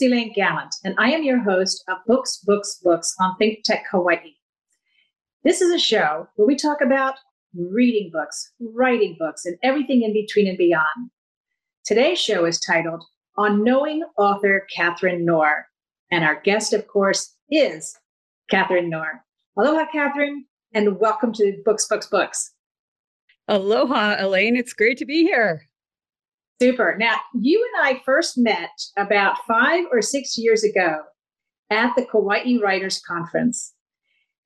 Is Elaine Gallant, and I am your host of Books, Books, Books on Think Tech Hawaii. This is a show where we talk about reading books, writing books, and everything in between and beyond. Today's show is titled On Knowing Author Catherine Knorr. And our guest, of course, is Catherine Knorr. Aloha, Catherine, and welcome to Books, Books, Books. Aloha, Elaine. It's great to be here. Super. Now, you and I first met about five or six years ago at the Kauai Writers Conference.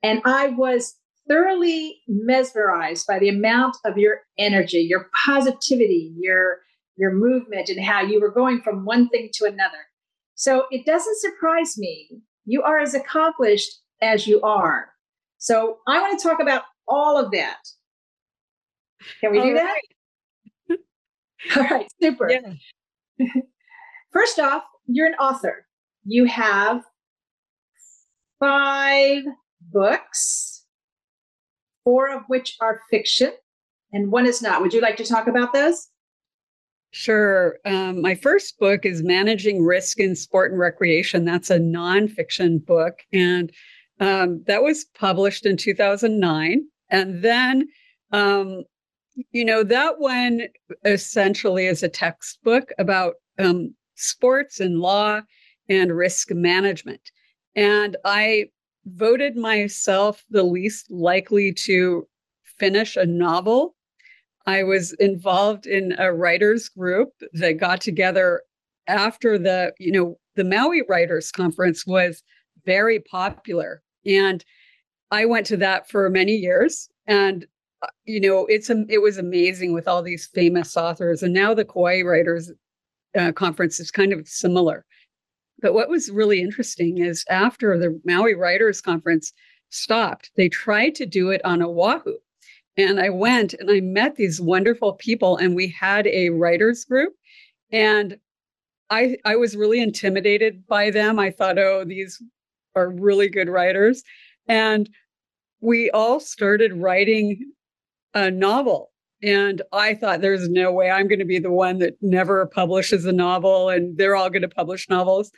And I was thoroughly mesmerized by the amount of your energy, your positivity, your your movement and how you were going from one thing to another. So it doesn't surprise me. You are as accomplished as you are. So I want to talk about all of that. Can we all do right. all right, super. Yeah. First off, you're an author. You have five books, four of which are fiction, and one is not. Would you like to talk about those? Sure. Um, my first book is Managing Risk in Sport and Recreation. That's a nonfiction book. And um, that was published in 2009. And then, um, you know, that one essentially is a textbook about um, sports and law and risk management. And I voted myself the least likely to finish a novel I was involved in a writers group that got together after the, you know, the Maui Writers Conference was very popular. And I went to that for many years. And, you know, it's a, it was amazing with all these famous authors. And now the Kauai Writers uh, Conference is kind of similar. But what was really interesting is after the Maui Writers Conference stopped, they tried to do it on Oahu. And I went and I met these wonderful people, and we had a writers group. And I, I was really intimidated by them. I thought, oh, these are really good writers. And we all started writing a novel. And I thought, there's no way I'm going to be the one that never publishes a novel, and they're all going to publish novels.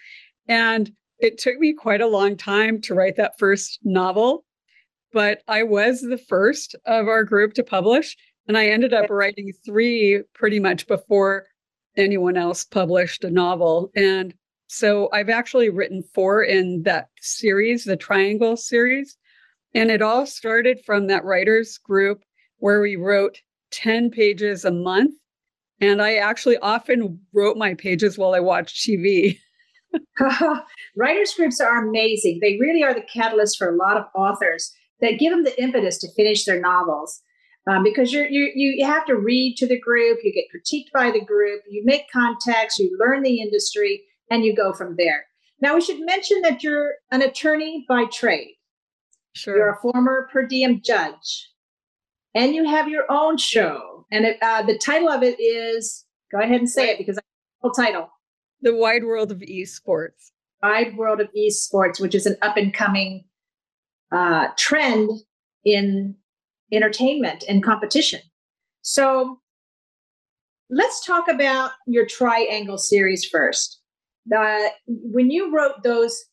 And it took me quite a long time to write that first novel but I was the first of our group to publish. And I ended up writing three pretty much before anyone else published a novel. And so I've actually written four in that series, the Triangle series. And it all started from that writers group where we wrote 10 pages a month. And I actually often wrote my pages while I watched TV. writers groups are amazing. They really are the catalyst for a lot of authors that give them the impetus to finish their novels. Um, because you're, you you have to read to the group, you get critiqued by the group, you make contacts, you learn the industry, and you go from there. Now, we should mention that you're an attorney by trade. Sure. You're a former per diem judge, and you have your own show. And it, uh, the title of it is go ahead and say it because I have the title. The Wide World of Esports. Wide World of Esports, which is an up and coming uh, trend in entertainment and competition. So let's talk about your triangle series first. The, when you wrote those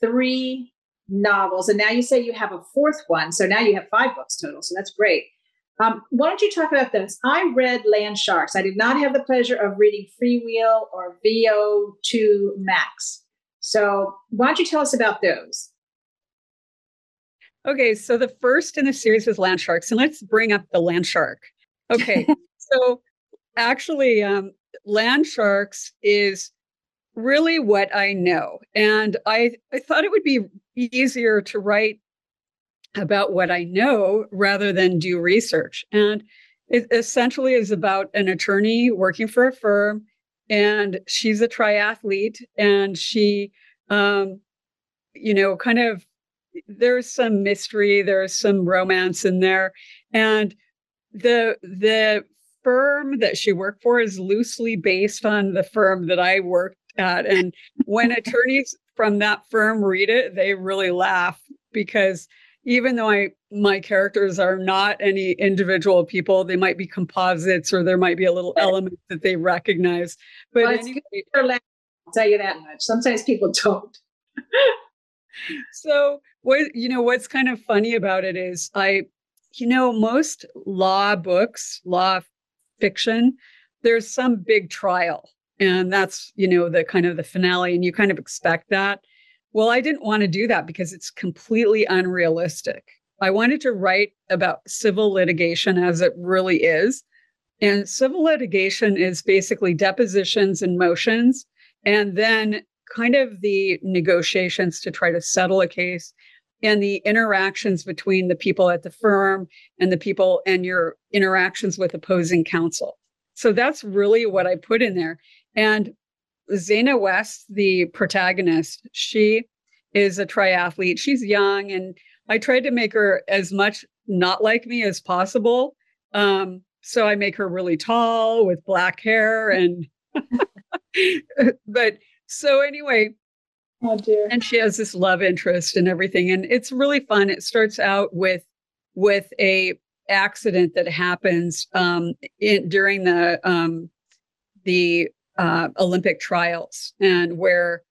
three novels, and now you say you have a fourth one, so now you have five books total, so that's great. Um, why don't you talk about those? I read Land Sharks. I did not have the pleasure of reading Freewheel or VO2 Max. So why don't you tell us about those? Okay, so the first in the series is land sharks, and let's bring up the land shark. Okay, so actually, um, land sharks is really what I know, and I I thought it would be easier to write about what I know rather than do research, and it essentially is about an attorney working for a firm, and she's a triathlete, and she, um, you know, kind of there's some mystery, there's some romance in there. And the the firm that she worked for is loosely based on the firm that I worked at. And when attorneys from that firm read it, they really laugh because even though I my characters are not any individual people, they might be composites or there might be a little element that they recognize. But well, anyway, tell you that much. Sometimes people don't. so what you know what's kind of funny about it is I you know most law books, law fiction, there's some big trial and that's you know the kind of the finale and you kind of expect that. Well, I didn't want to do that because it's completely unrealistic. I wanted to write about civil litigation as it really is. And civil litigation is basically depositions and motions, and then kind of the negotiations to try to settle a case and the interactions between the people at the firm and the people and your interactions with opposing counsel. So that's really what I put in there. And Zaina West, the protagonist, she is a triathlete. She's young, and I tried to make her as much not like me as possible. Um, so I make her really tall with black hair and but so anyway, oh dear. And she has this love interest and everything and it's really fun. It starts out with with a accident that happens um, in, during the um, the uh, Olympic trials and where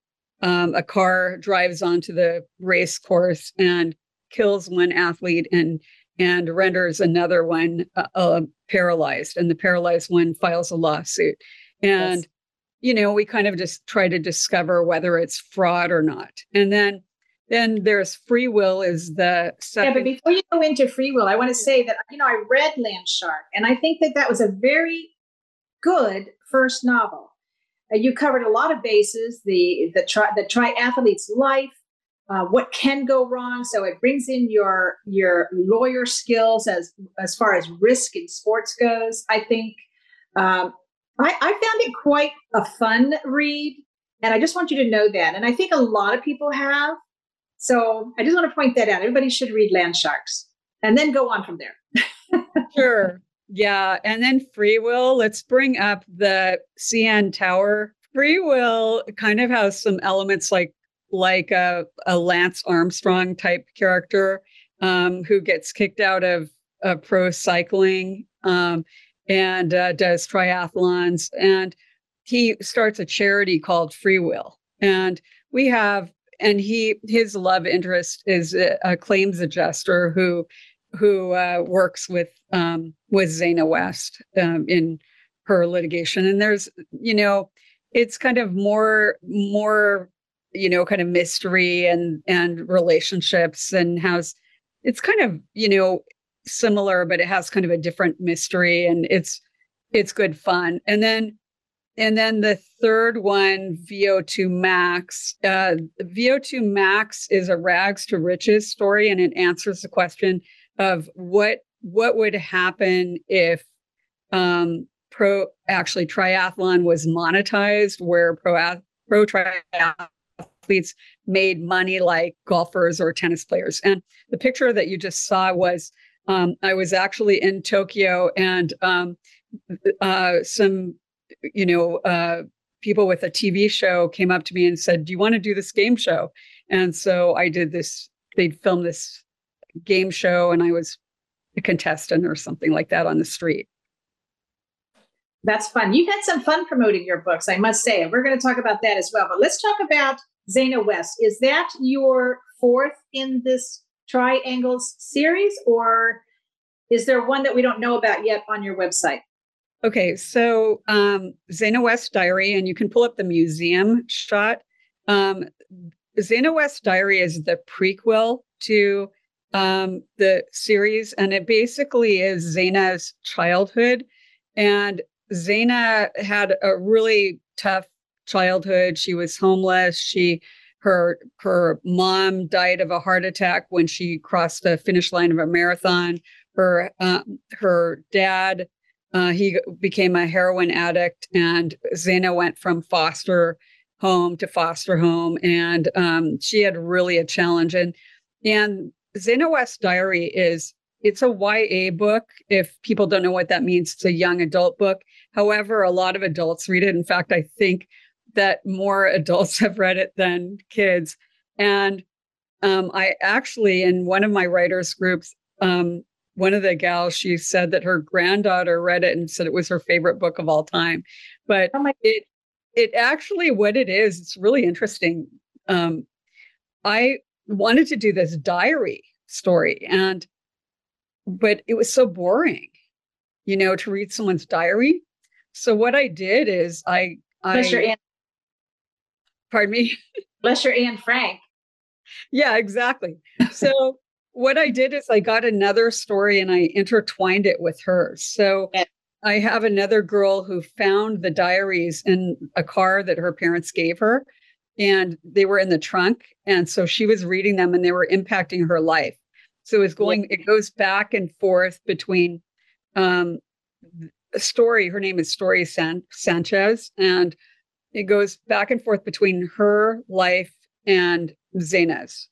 um, a car drives onto the race course and kills one athlete and and renders another one uh, uh, paralyzed and the paralyzed one files a lawsuit and yes. you know we kind of just try to discover whether it's fraud or not and then then there's free will is the second. yeah but before you go into free will i want to say that you know i read land shark and i think that that was a very good first novel you covered a lot of bases the the tri- the triathlete's life uh, what can go wrong. So it brings in your your lawyer skills as as far as risk in sports goes. I think um, I, I found it quite a fun read, and I just want you to know that. And I think a lot of people have. So I just want to point that out. Everybody should read Land Sharks, and then go on from there. sure. Yeah, and then free will. Let's bring up the CN Tower. Free will kind of has some elements like like a, a Lance Armstrong type character um, who gets kicked out of uh, pro cycling um, and uh, does triathlons. And he starts a charity called Free Will. And we have, and he his love interest is a, a claims adjuster who who uh, works with um, with Zaina West um, in her litigation. And there's, you know, it's kind of more more you know kind of mystery and and relationships and has it's kind of you know similar but it has kind of a different mystery and it's it's good fun and then and then the third one vo2 max uh, vo2 max is a rags to riches story and it answers the question of what what would happen if um, pro actually triathlon was monetized where pro pro triathlon athletes made money like golfers or tennis players. And the picture that you just saw was um, I was actually in Tokyo and um, uh, some, you know, uh, people with a TV show came up to me and said, Do you want to do this game show? And so I did this, they'd filmed this game show and I was a contestant or something like that on the street. That's fun. You've had some fun promoting your books, I must say. And we're going to talk about that as well. But let's talk about Zaina West. Is that your fourth in this Triangles series, or is there one that we don't know about yet on your website? Okay, so um, Zaina West Diary, and you can pull up the museum shot. Um, Zaina West Diary is the prequel to um, the series, and it basically is Zaina's childhood. And Zaina had a really tough childhood. She was homeless. She her her mom died of a heart attack when she crossed the finish line of a marathon. Her uh, her dad uh, he became a heroin addict, and Zaina went from foster home to foster home, and um, she had really a challenge. And and West Diary is it's a YA book. If people don't know what that means, it's a young adult book. However, a lot of adults read it. In fact, I think that more adults have read it than kids. And um, I actually, in one of my writers' groups, um, one of the gals, she said that her granddaughter read it and said it was her favorite book of all time. But oh it it actually what it is, it's really interesting. Um, I wanted to do this diary story and but it was so boring, you know, to read someone's diary. So what I did is I Bless I your Anne, pardon me. bless your Anne Frank. Yeah, exactly. So what I did is I got another story and I intertwined it with hers. So Yeah. I have another girl who found the diaries in a car that her parents gave her and they were in the trunk and so she was reading them and they were impacting her life. So it's going it goes back and forth between um story her name is Story San- Sanchez and it goes back and forth between her life and Zena's.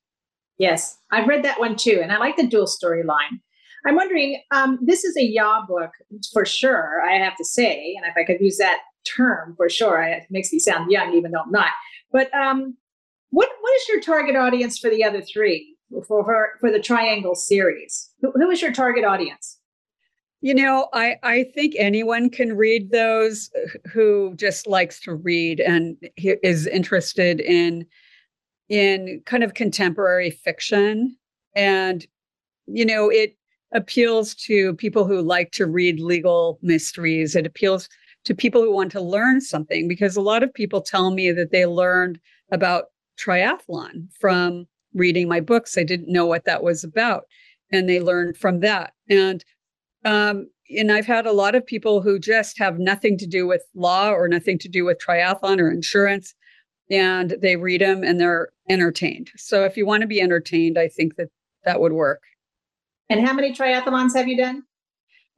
Yes, I've read that one too, and I like the dual storyline. I'm wondering, um, this is a yaw book for sure. I have to say, and if I could use that term for sure, I, it makes me sound young, even though I'm not. But um, what what is your target audience for the other three for for, for the Triangle series? Who, who is your target audience? You know, I I think anyone can read those who just likes to read and is interested in in kind of contemporary fiction and you know, it appeals to people who like to read legal mysteries. It appeals to people who want to learn something because a lot of people tell me that they learned about triathlon from reading my books. I didn't know what that was about and they learned from that. And um, and I've had a lot of people who just have nothing to do with law or nothing to do with triathlon or insurance, and they read them and they're entertained. So if you want to be entertained, I think that that would work. And how many triathlons have you done?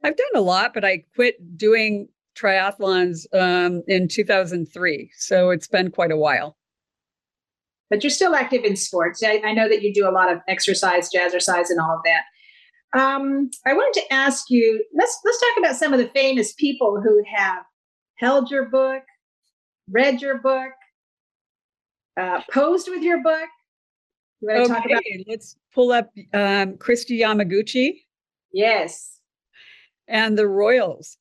I've done a lot, but I quit doing triathlons um, in 2003, so it's been quite a while. But you're still active in sports. I, I know that you do a lot of exercise, jazzercise, and all of that. Um, I wanted to ask you. Let's let's talk about some of the famous people who have held your book, read your book, uh, posed with your book. You want to talk about? Okay, let's pull up um, Kristi Yamaguchi Yes, and the Royals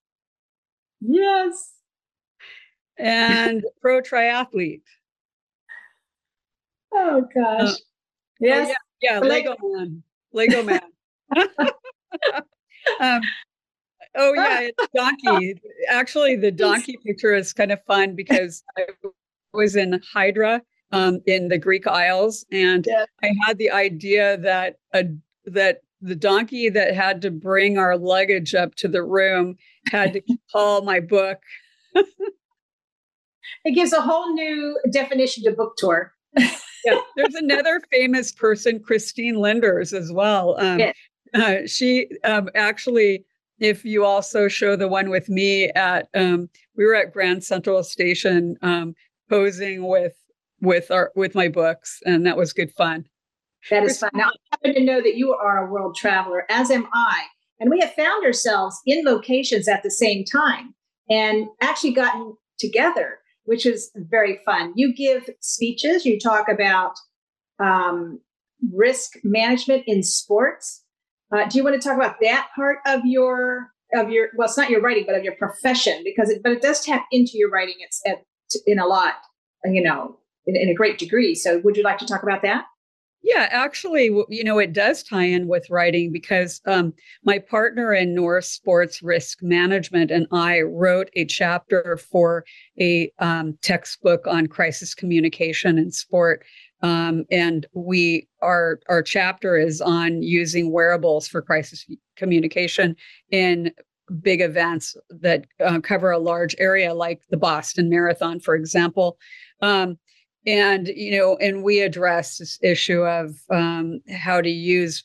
yes. and pro triathlete. Oh gosh. Uh, yes. Yeah, The Lego Man. Lego Man. um, oh yeah, it's donkey. Actually, the donkey picture is kind of fun because I was in Hydra um, in the Greek Isles, and Yeah. I had the idea that a that the donkey that had to bring our luggage up to the room had to haul my book. It gives a whole new definition to book tour. Yeah, there's another famous person, Christine Linders, as well. Um, Yes. uh, she um, actually, if you also show the one with me at, um, we were at Grand Central Station um, posing with with our with my books, and that was good fun. That is fun. Now, I happen to know that you are a world traveler, as am I. And we have found ourselves in locations at the same time and actually gotten together, which is very fun. You give speeches, you talk about um, risk management in sports. Uh, do you want to talk about that part of your of your well, it's not your writing, but of your profession because it but it does tap into your writing. It's at, in a lot, you know, in, in a great degree. So, would you like to talk about that? Yeah, actually, you know, it does tie in with writing because um, my partner in North Sports Risk Management and I wrote a chapter for a um, textbook on crisis communication in sport. Um, and we our our chapter is on using wearables for crisis communication in big events that uh, cover a large area, like the Boston Marathon, for example. Um, and you know and we address this issue of um, how to use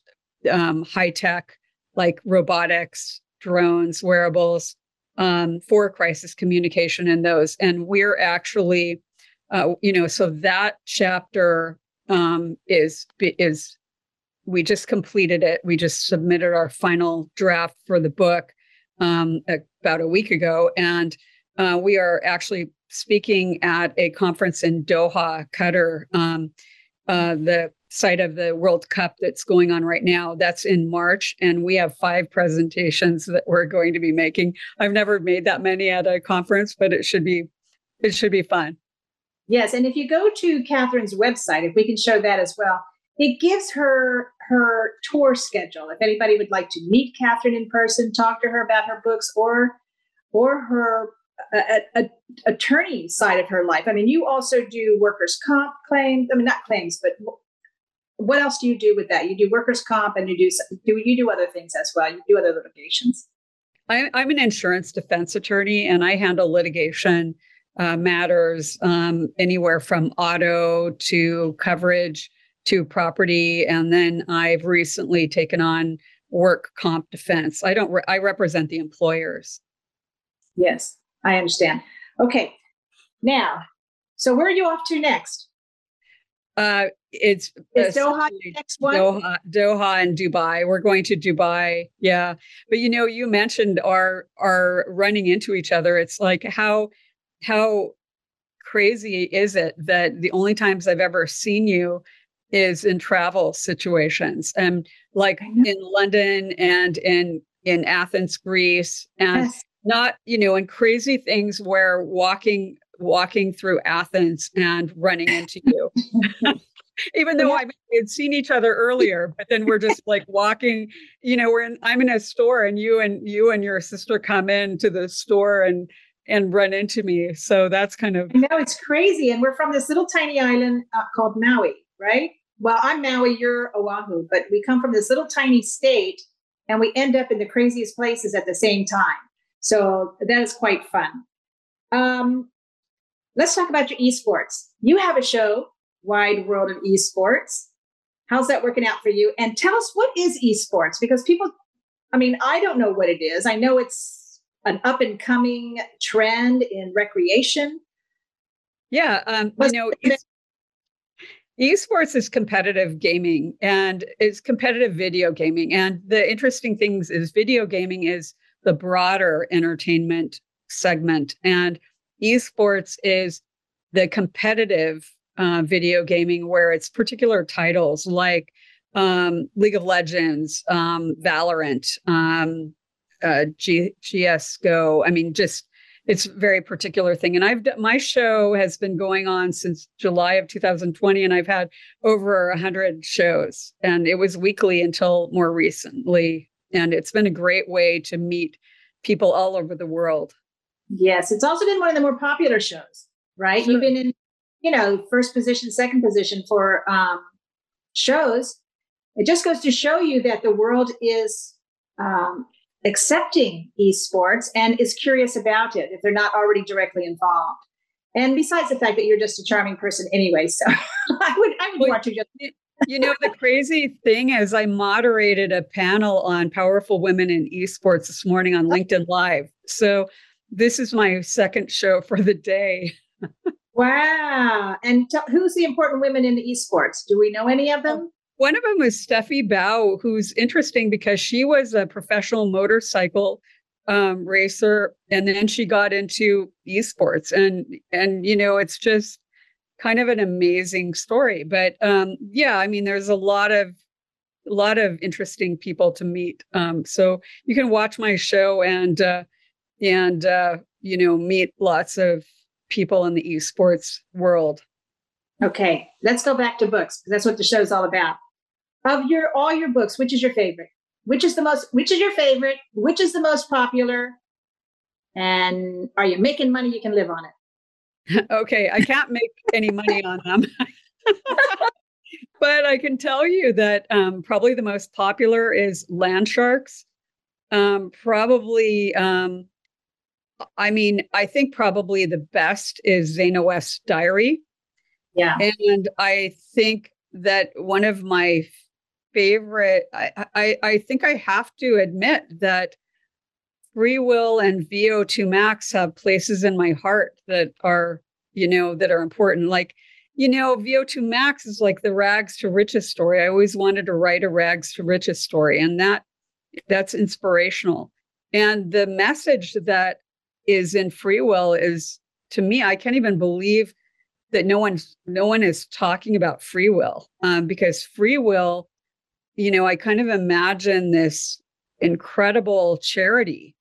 um, high tech like robotics drones wearables um, for crisis communication in those. And we're actually uh, you know so that chapter um, is is we just completed it. We just submitted our final draft for the book um, about a week ago. And uh, we are actually speaking at a conference in Doha, Qatar, um, uh, the site of the World Cup that's going on right now. That's in March, and we have five presentations that we're going to be making. I've never made that many at a conference, but it should be it should be fun. Yes, and if you go to Catherine's website, if we can show that as well, it gives her her tour schedule. If anybody would like to meet Catherine in person, talk to her about her books or or her a, a, attorney side of her life. I mean, you also do workers' comp claims. I mean, not claims, but what else do you do with that? You do workers' comp, and you do do you do other things as well. You do other litigations. I'm, I'm an insurance defense attorney, and I handle litigation uh, matters um, anywhere from auto to coverage to property, and then I've recently taken on work comp defense. I don't. Re- I represent the employers. Yes. I understand. Okay. Now, so where are you off to next? Uh, it's is Doha next one? Doha, Doha and Dubai. We're going to Dubai. Yeah, but you know, you mentioned our our running into each other. It's like how how crazy is it that the only times I've ever seen you is in travel situations and like in London and in in Athens, Greece, and yes not you know and crazy things where walking walking through athens and running into you even though I had seen each other earlier, but then we're just like walking, you know, we're in I'm in a store and you and you and your sister come in to the store and and run into me. So that's kind of know it's crazy. And we're from this little tiny island uh, called Maui, right? Well, I'm Maui, you're Oahu, but we come from this little tiny state and we end up in the craziest places at the same time. So that is quite fun. Um, let's talk about your esports. You have a show, Wide World of Esports. How's that working out for you? And tell us what is esports because people, I mean, I don't know what it is. I know it's an up and coming trend in recreation. Yeah, um, you know, esports is competitive gaming and it's competitive video gaming. And the interesting things is video gaming is the broader entertainment segment. And esports is the competitive uh, video gaming where it's particular titles like um, League of Legends, um, Valorant, um, uh, G- CSGO. I mean, just it's very particular thing. And I've my show has been going on since July of 2020, and I've had over hundred shows, and it was weekly until more recently and it's been a great way to meet people all over the world. Yes, it's also been one of the more popular shows, right? Sure. You've been in, you know, first position, second position for um, shows. It just goes to show you that the world is um, accepting esports and is curious about it if they're not already directly involved. And besides the fact that you're just a charming person anyway, so I would I would well, want to just you know, the crazy thing is, I moderated a panel on powerful women in esports this morning on LinkedIn Live. So this is my second show for the day. wow. And t- who's the important women in the esports? Do we know any of them? One of them is Steffi Bao, who's interesting because she was a professional motorcycle um, racer, and then she got into esports, and and you know, it's just kind of an amazing story. But um, yeah, I mean, there's a lot of a lot of interesting people to meet. Um, so you can watch my show and uh, and uh, you know meet lots of people in the esports world. Okay, let's go back to books because that's what the show's all about. Of your all your books, which is your favorite? Which is the most? Which is your favorite? Which is the most popular? And are you making money you can live on it? okay, I can't make any money on them. but I can tell you that um, probably the most popular is Land Sharks. Um, probably, um, I mean, I think probably the best is Zaina West's Diary. Yeah. And I think that one of my favorite, I, I, I think I have to admit that free will and VO2 max have places in my heart that are, you know, that are important. Like, you know, VO2 max is like the rags to riches story. I always wanted to write a rags to riches story, and that that's inspirational. And the message that is in free will is to me, I can't even believe that no one's no one is talking about free will um, because free will, you know, I kind of imagine this incredible charity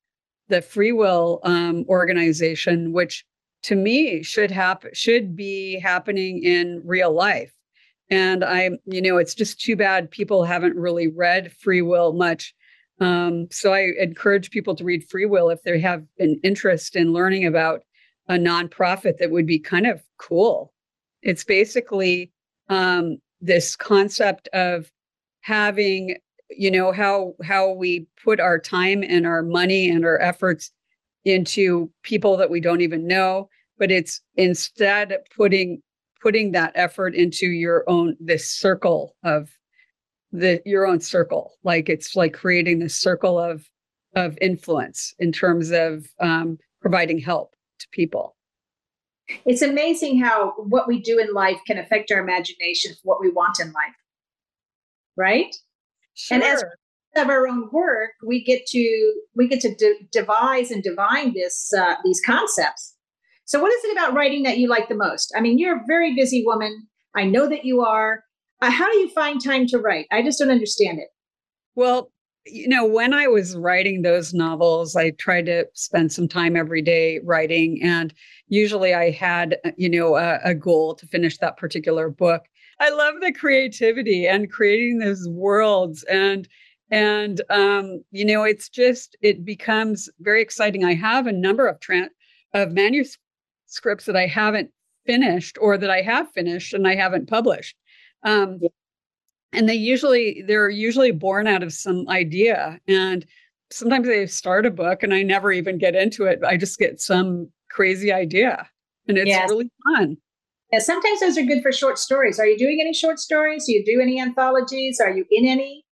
the Free Will um, organization, which to me should happen should be happening in real life. And I, you know, it's just too bad people haven't really read Free Will much. Um, so I encourage people to read Free Will if they have an interest in learning about a nonprofit that would be kind of cool. It's basically um, this concept of having, you know, how how we put our time and our money and our efforts into people that we don't even know, but it's instead putting putting that effort into your own this circle of the your own circle. Like it's like creating this circle of of influence in terms of um, providing help to people. It's amazing how what we do in life can affect our imagination for what we want in life. Right sure. and as of our own work we get to we get to de- devise and divine this uh, these concepts so what is it about writing that you like the most i mean you're a very busy woman i know that you are uh, how do you find time to write? I just don't understand it. Well, you know, when I was writing those novels, I tried to spend some time every day writing. And usually I had, uh, you know, a, a, goal to finish that particular book. I love the creativity and creating those worlds. And, and, um, you know, it's just, it becomes very exciting. I have a number of, tra- of manuscripts that I haven't finished or that I have finished and I haven't published. Um, and they usually they're usually born out of some idea and sometimes they start a book and i never even get into it i just get some crazy idea and it's yes. really fun yeah sometimes those are good for short stories. Are you doing any short stories? Do you do any anthologies? Are you in any?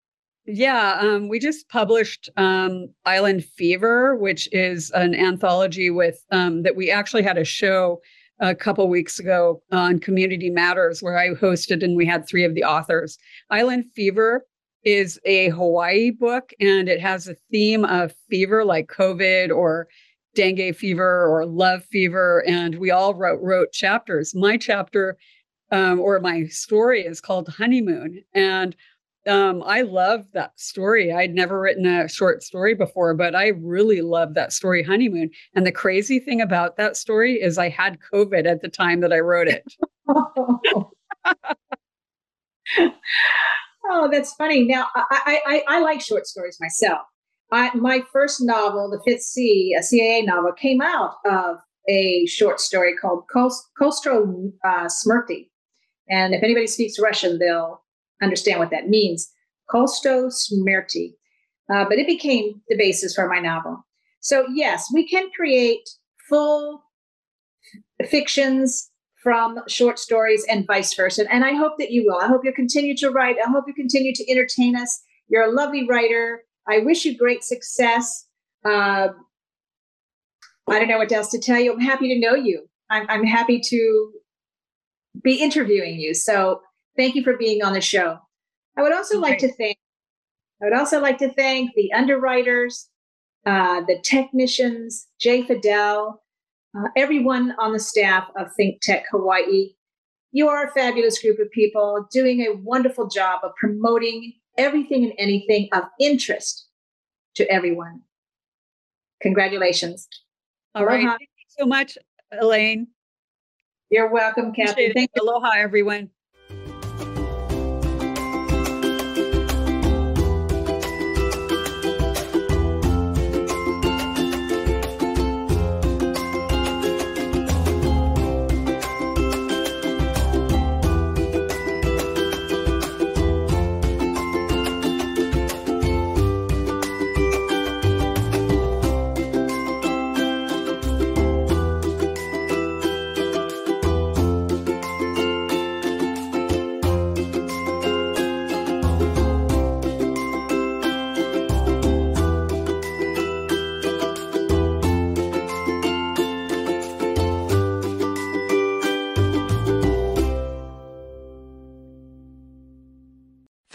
Yeah um, we just published um, island fever which is an anthology with um, that we actually had a show a couple weeks ago on Community Matters, where I hosted and we had three of the authors. Island Fever is a Hawaii book and it has a theme of fever like COVID or dengue fever or love fever. And we all wrote, wrote chapters. My chapter um, or my story is called Honeymoon. And um, I love that story. I'd never written a short story before, but I really love that story, Honeymoon. And the crazy thing about that story is I had COVID at the time that I wrote it. oh, that's funny. Now, I, I, I like short stories myself. I, my first novel, The Fifth Sea, a CAA novel, came out of a short story called Kostro uh. And if anybody speaks Russian, they'll understand what that means. Kosto Smirti. Uh, but it became the basis for my novel. So, yes, we can create full fictions from short stories and vice versa. And I hope that you will. I hope you'll continue to write. I hope you continue to entertain us. You're a lovely writer. I wish you great success. Uh, I don't know what else to tell you. I'm happy to know you. I'm, I'm happy to be interviewing you. So Thank you for being on the show. I would also like to thank I would also like to thank the underwriters, uh, the technicians, Jay Fidell, uh, everyone on the staff of Think Tech Hawaii. You are a fabulous group of people doing a wonderful job of promoting everything and anything of interest to everyone. Congratulations. All Aloha. right. Thank you so much, Elaine. You're welcome, Kathy. Thank you. Aloha, everyone.